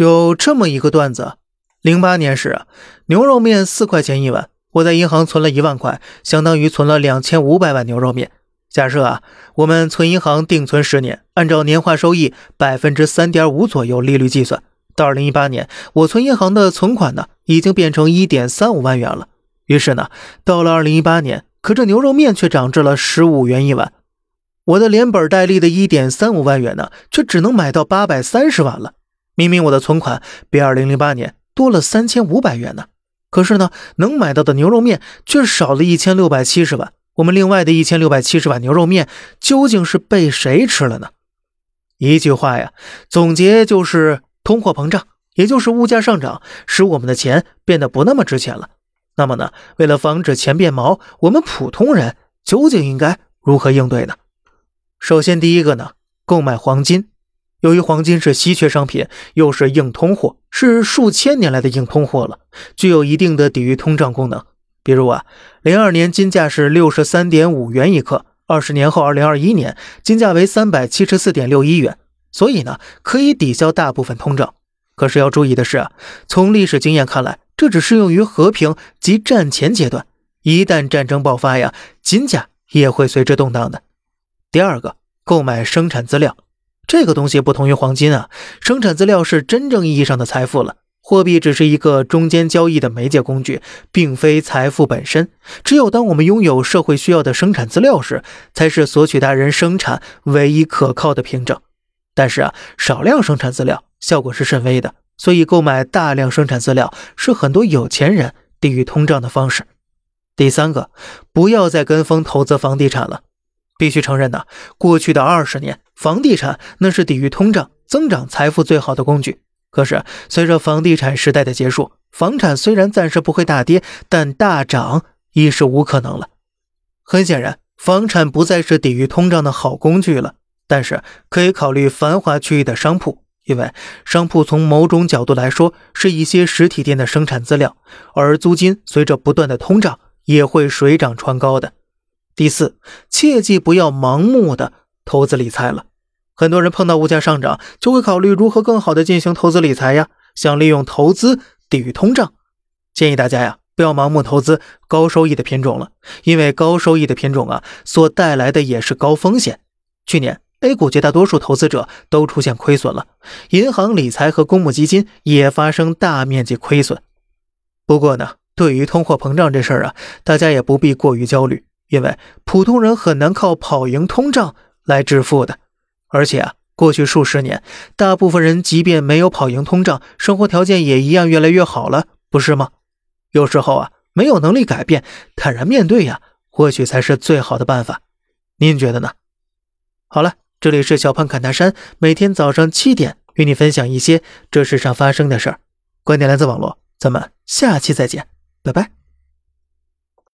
有这么一个段子：零八年时啊，牛肉面四块钱一碗，我在银行存了一万块，相当于存了两千五百碗牛肉面。假设啊，我们存银行定存十年，按照年化收益百分之三点五左右利率计算，到二零一八年，我存银行的存款呢，已经变成一点三五万元了。于是呢，到了二零一八年，可这牛肉面却涨至了十五元一碗，我的连本带利的一点三五万元呢，却只能买到八百三十碗了。明明我的存款比二零零八年多了三千五百元呢，可是呢，能买到的牛肉面却少了一千六百七十碗。我们另外的一千六百七十碗牛肉面究竟是被谁吃了呢？一句话呀，总结就是通货膨胀，也就是物价上涨，使我们的钱变得不那么值钱了。那么呢，为了防止钱变毛，我们普通人究竟应该如何应对呢？首先，第一个呢，购买黄金。由于黄金是稀缺商品，又是硬通货，是数千年来的硬通货了，具有一定的抵御通胀功能。比如啊，零二年金价是六十三点五元一克，二十年后二零二一年金价为三百七十四点六一元，所以呢，可以抵消大部分通胀。可是要注意的是啊，从历史经验看来，这只适用于和平及战前阶段，一旦战争爆发呀，金价也会随之动荡的。第二个，购买生产资料。这个东西不同于黄金啊，生产资料是真正意义上的财富了。货币只是一个中间交易的媒介工具，并非财富本身。只有当我们拥有社会需要的生产资料时，才是索取他人生产唯一可靠的凭证。但是啊，少量生产资料效果是甚微的，所以购买大量生产资料是很多有钱人抵御通胀的方式。第三个，不要再跟风投资房地产了。必须承认呐，过去的二十年，房地产那是抵御通胀、增长财富最好的工具。可是，随着房地产时代的结束，房产虽然暂时不会大跌，但大涨已是无可能了。很显然，房产不再是抵御通胀的好工具了。但是，可以考虑繁华区域的商铺，因为商铺从某种角度来说是一些实体店的生产资料，而租金随着不断的通胀也会水涨船高的。第四，切记不要盲目的投资理财了。很多人碰到物价上涨，就会考虑如何更好的进行投资理财呀，想利用投资抵御通胀。建议大家呀，不要盲目投资高收益的品种了，因为高收益的品种啊，所带来的也是高风险。去年 A 股绝大多数投资者都出现亏损了，银行理财和公募基金也发生大面积亏损。不过呢，对于通货膨胀这事儿啊，大家也不必过于焦虑。因为普通人很难靠跑赢通胀来致富的，而且啊，过去数十年，大部分人即便没有跑赢通胀，生活条件也一样越来越好了，不是吗？有时候啊，没有能力改变，坦然面对呀，或许才是最好的办法。您觉得呢？好了，这里是小胖侃大山，每天早上七点与你分享一些这世上发生的事儿，观点来自网络，咱们下期再见，拜拜。